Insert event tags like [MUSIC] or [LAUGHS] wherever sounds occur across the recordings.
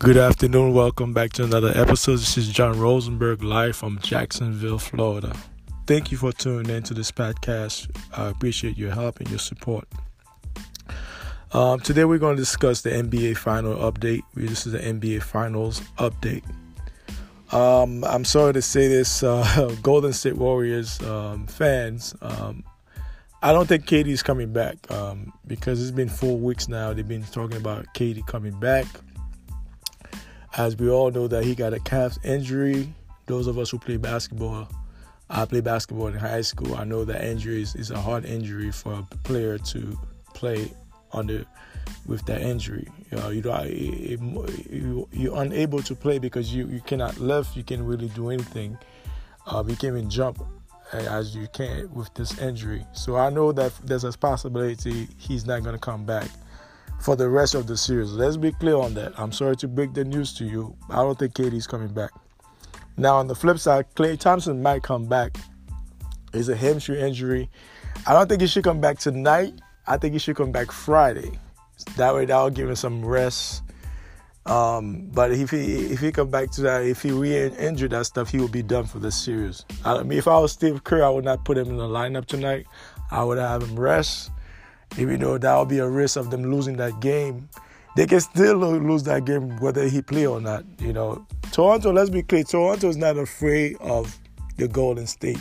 Good afternoon. Welcome back to another episode. This is John Rosenberg live from Jacksonville, Florida. Thank you for tuning in to this podcast. I appreciate your help and your support. Um, today we're going to discuss the NBA final update. This is the NBA Finals update. Um, I'm sorry to say this, uh, [LAUGHS] Golden State Warriors um, fans. Um, I don't think KD's coming back um, because it's been four weeks now. They've been talking about KD coming back. As we all know that he got a calf injury. Those of us who play basketball, I play basketball in high school. I know that injury is, a hard injury for a player to play under with that injury. You know, you, know, you you're unable to play because you, you cannot lift, you can't really do anything. Uh, you can't even jump as you can with this injury. So I know that there's a possibility he's not going to come back for the rest of the series. Let's be clear on that. I'm sorry to break the news to you. I don't think KD's coming back. Now on the flip side, Klay Thompson might come back. It's a hamstring injury. I don't think he should come back tonight. I think he should come back Friday. That way, that'll give him some rest. Um, but if he if he come back to that, if he re-injured that stuff, he will be done for the series. I mean, if I was Steve Kerr, I would not put him in the lineup tonight. I would have him rest, even though that would be a risk of them losing that game. They can still lose that game whether he play or not. You know, Toronto. Let's be clear. Toronto is not afraid of the Golden State.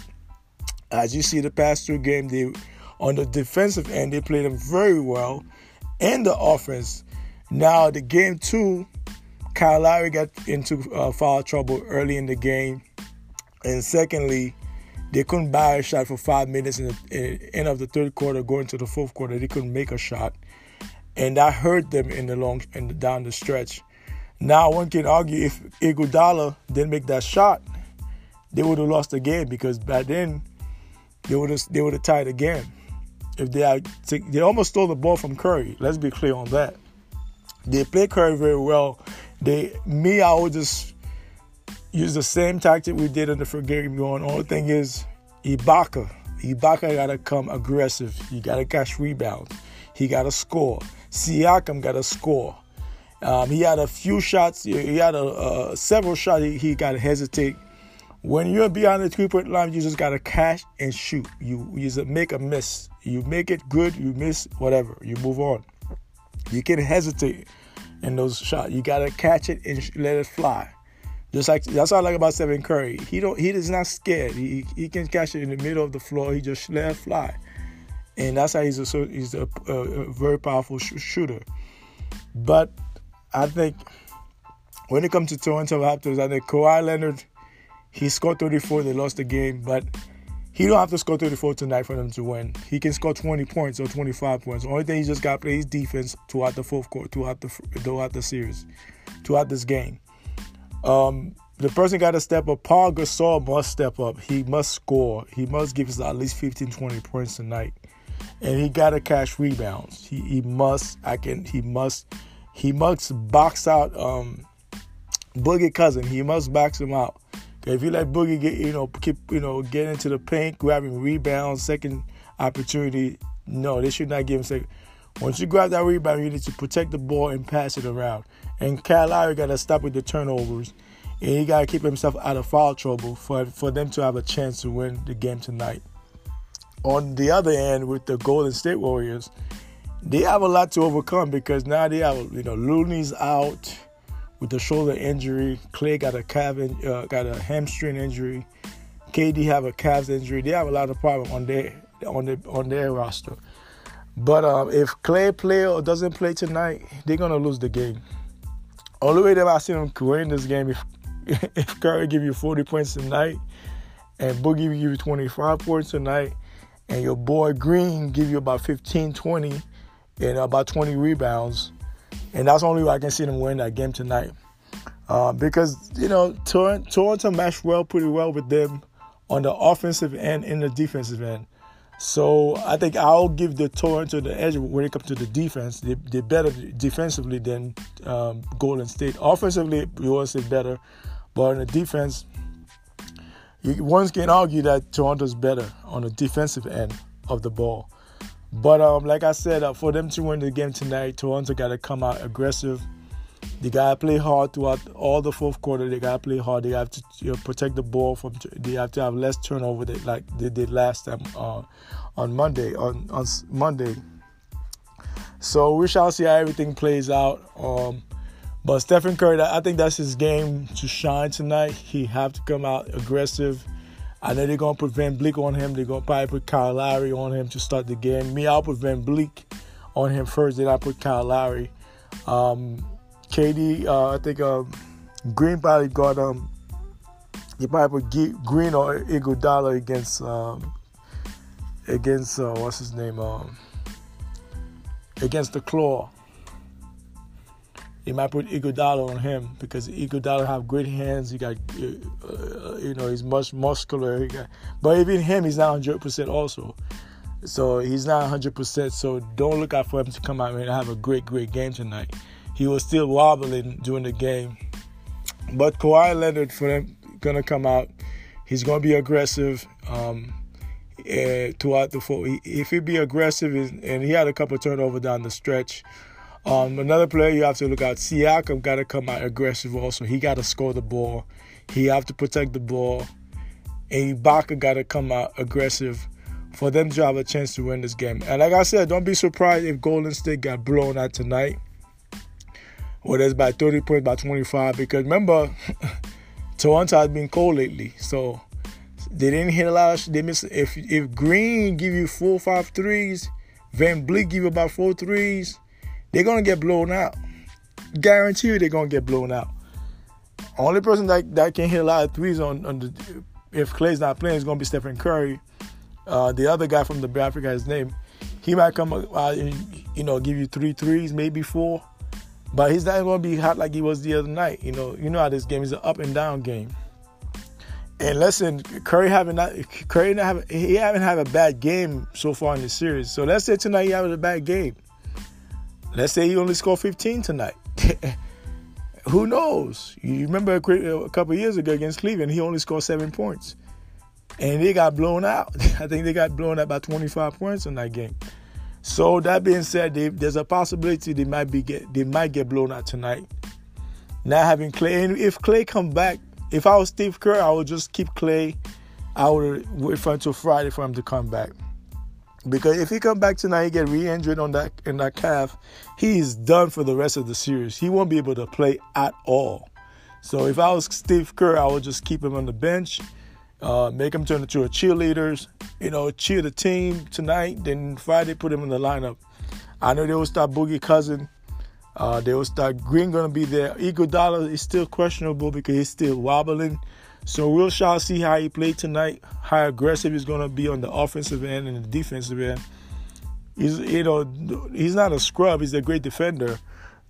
As you see, the past two games, they on the defensive end, they played them very well, and the offense. Now, the game two, Kyle Lowry got into uh, foul trouble early in the game, and secondly, they couldn't buy a shot for five minutes in the in end of the third quarter, going to the fourth quarter. They couldn't make a shot, and that hurt them in the long and down the stretch. Now, one can argue if Iguodala didn't make that shot, they would have lost the game because by then they would have they would have tied again if they they almost stole the ball from Curry. Let's be clear on that. They play Curry very well. They me, I would just use the same tactic we did in the game going. Only thing is Ibaka. Ibaka gotta come aggressive. You gotta catch rebounds. He gotta score. Siakam gotta score. Um, he had a few shots. He had a, uh, several shots. He, he got to hesitate when you're beyond the three point line, you just gotta catch and shoot. You you just make a miss. You make it good, you miss whatever. You move on. You can hesitate in those shots. You gotta catch it and let it fly. Just like that's what I like about Stephen Curry. He don't he is not scared. He he can catch it in the middle of the floor. He just let it fly, and that's how he's a he's a, a, a very powerful sh- shooter. But I think when it comes to Toronto Raptors, I think Kawhi Leonard he scored 34. They lost the game, but he don't have to score 34 tonight for them to win. He can score 20 points or 25 points. The only thing he just got to play is defense throughout the fourth quarter, throughout the throughout the series, throughout this game. Um, the person got to step up. Paul Gasol must step up. He must score. He must give us at least 15, 20 points tonight, and he got to catch rebounds. He, he must. I can. He must. He must box out um, Boogie Cousin. He must box him out. If you let Boogie get, you know, keep, you know, get into the paint, grabbing rebounds, second opportunity, no, they should not give him second. Once you grab that rebound, you need to protect the ball and pass it around. And Kyle Lowry got to stop with the turnovers, and he got to keep himself out of foul trouble for for them to have a chance to win the game tonight. On the other end, with the Golden State Warriors, they have a lot to overcome because now they have, you know, Looney's out with the shoulder injury. Klay got a calf, in, uh, got a hamstring injury. KD have a calf injury. They have a lot of problems on their on their on their roster. But um, if Klay play or doesn't play tonight, they're gonna lose the game. Only way that I see them win this game if [LAUGHS] if Curry give you 40 points tonight, and Boogie give you 25 points tonight, and your boy Green give you about 15, 20, and about 20 rebounds and that's only way I can see them win that game tonight. Uh, because you know Toronto, matched well, pretty well with them on the offensive end and the defensive end. So I think I'll give the Toronto the edge when it comes to the defense. They, are better defensively than um, Golden State. Offensively, you always say better, but on the defense, you, one can argue that Toronto's better on the defensive end of the ball. But um, like I said, uh, for them to win the game tonight, Toronto got to come out aggressive. They gotta play hard throughout all the fourth quarter. They gotta play hard. They have to you know, protect the ball from. They have to have less turnover than, like they did last time uh, on Monday. On on Monday. So we shall see how everything plays out. Um, but Stephen Curry, I think that's his game to shine tonight. He have to come out aggressive. I know they're gonna put VanVleet on him. They're gonna probably put Kyle Lowry on him to start the game. Me, I'll put VanVleet on him first. Then I put Kyle Lowry. Um, KD, uh, I think uh, Green probably got um, he probably put Green or Iguodala against um, against uh, what's his name um, against the Claw. He might put Iguodala on him because Iguodala have great hands. He got, uh, you know, he's much muscular. Got, but even him, he's not 100% also. So he's not 100%. So don't look out for him to come out and have a great, great game tonight. He was still wobbling during the game. But Kawhi Leonard, for them, gonna come out. He's gonna be aggressive. Um, uh, throughout the four, if he be aggressive and he had a couple turnover down the stretch, um, another player you have to look at, Siakam got to come out aggressive also. He got to score the ball. He have to protect the ball. And Ibaka got to come out aggressive for them to have a chance to win this game. And like I said, don't be surprised if Golden State got blown out tonight. Whether it's by 30 points, by 25. Because remember, [LAUGHS] Toronto has been cold lately. So they didn't hit a lot of they miss if if Green give you four five threes, VanVleet give you about four threes, they're gonna get blown out. Guarantee you they're gonna get blown out. Only person that, that can hit a lot of threes on, on the if Klay's not playing is gonna be Stephen Curry. Uh, the other guy from the forgot his name. He might come uh, you know give you three threes, maybe four, but he's not gonna be hot like he was the other night. You know you know how this game is an up and down game. And listen, Curry haven't not Curry not have he haven't had a bad game so far in the series. So let's say tonight he having a bad game. Let's say he only scored 15 tonight. [LAUGHS] Who knows? You remember a couple years ago against Cleveland, he only scored seven points, and they got blown out. [LAUGHS] I think they got blown out by 25 points in that game. So that being said, they, there's a possibility they might be get they might get blown out tonight. Not having Klay, and if Klay come back, if I was Steve Kerr, I would just keep Klay. I would wait for until Friday for him to come back. Because if he come back tonight, he get re-injured on that in that calf, he's done for the rest of the series. He won't be able to play at all. So if I was Steve Kerr, I would just keep him on the bench, uh, make him turn into a cheerleaders, you know, cheer the team tonight. Then Friday, put him in the lineup. I know they will start Boogie Cousin. Uh, they will start Green gonna be there. Iguodala is still questionable because he's still wobbling. So we'll shall see how he played tonight, how aggressive he's to be on the offensive end and the defensive end. He's you know he's not a scrub. He's a great defender.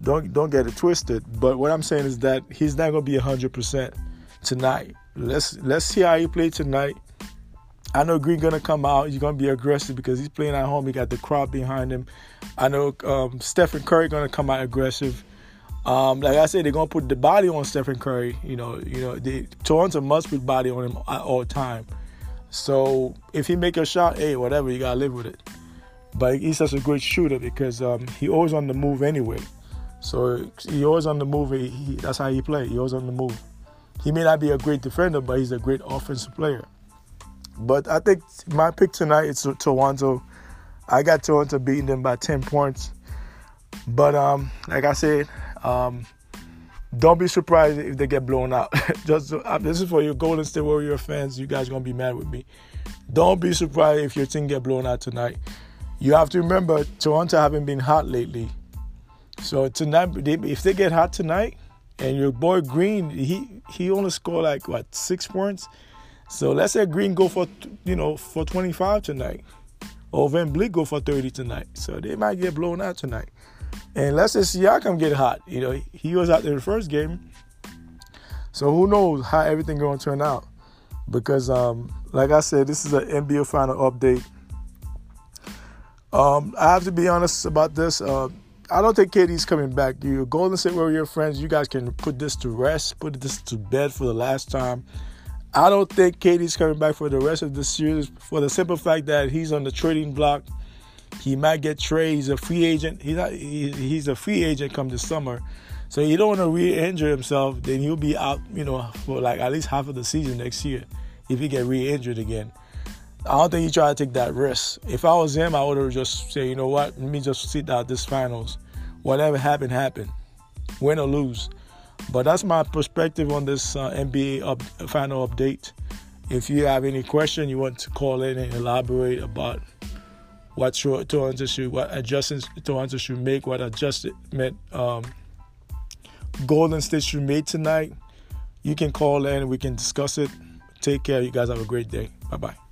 Don't don't get it twisted. But what I'm saying is that he's not to be hundred percent tonight. Let's let's see how he played tonight. I know Green gonna come out. He's gonna be aggressive because he's playing at home. He got the crowd behind him. I know um, Stephen Curry gonna come out aggressive. Um, like I said, they're gonna put the body on Stephen Curry. You know, you know, they, Toronto must put body on him at all time. So if he make a shot, hey, whatever, you gotta live with it. But he's such a great shooter because um, he always on the move anyway. So he always on the move. He, he, that's how he play. He always on the move. He may not be a great defender, but he's a great offensive player. But I think my pick tonight is Toronto. I got Toronto beating them by 10 points. But um, like I said, um, don't be surprised if they get blown out. [LAUGHS] Just uh, this is for your Golden State Warrior fans. You guys gonna be mad with me. Don't be surprised if your team get blown out tonight. You have to remember Toronto haven't been hot lately. So tonight, if they get hot tonight, and your boy Green, he he only scored like what six points. So let's say Green go for you know for 25 tonight, or VanVleet go for 30 tonight. So they might get blown out tonight. And let's say Siakam get hot. You know, he was out there the first game. So who knows how everything going to turn out? Because, um, like I said, this is an NBA final update. Um, I have to be honest about this. Uh, I don't think KD's coming back. You Golden State Warrior friends, you guys can put this to rest, put this to bed for the last time. I don't think KD's coming back for the rest of the series for the simple fact that he's on the trading block. He might get traded. He's a free agent. He's not, he, he's a free agent come the summer. So you don't want to re-injure himself, then he'll be out, you know, for like at least half of the season next year if he get re-injured again. I don't think he tried to take that risk. If I was him, I would have just say, you know what, let me just sit out this finals. Whatever happened, happened, win or lose. But that's my perspective on this uh, NBA up, final update. If you have any question, you want to call in and elaborate about what Toronto should, what adjustments Toronto should make, what adjustment um, Golden State should make tonight, you can call in. We can discuss it. Take care. You guys have a great day. Bye bye.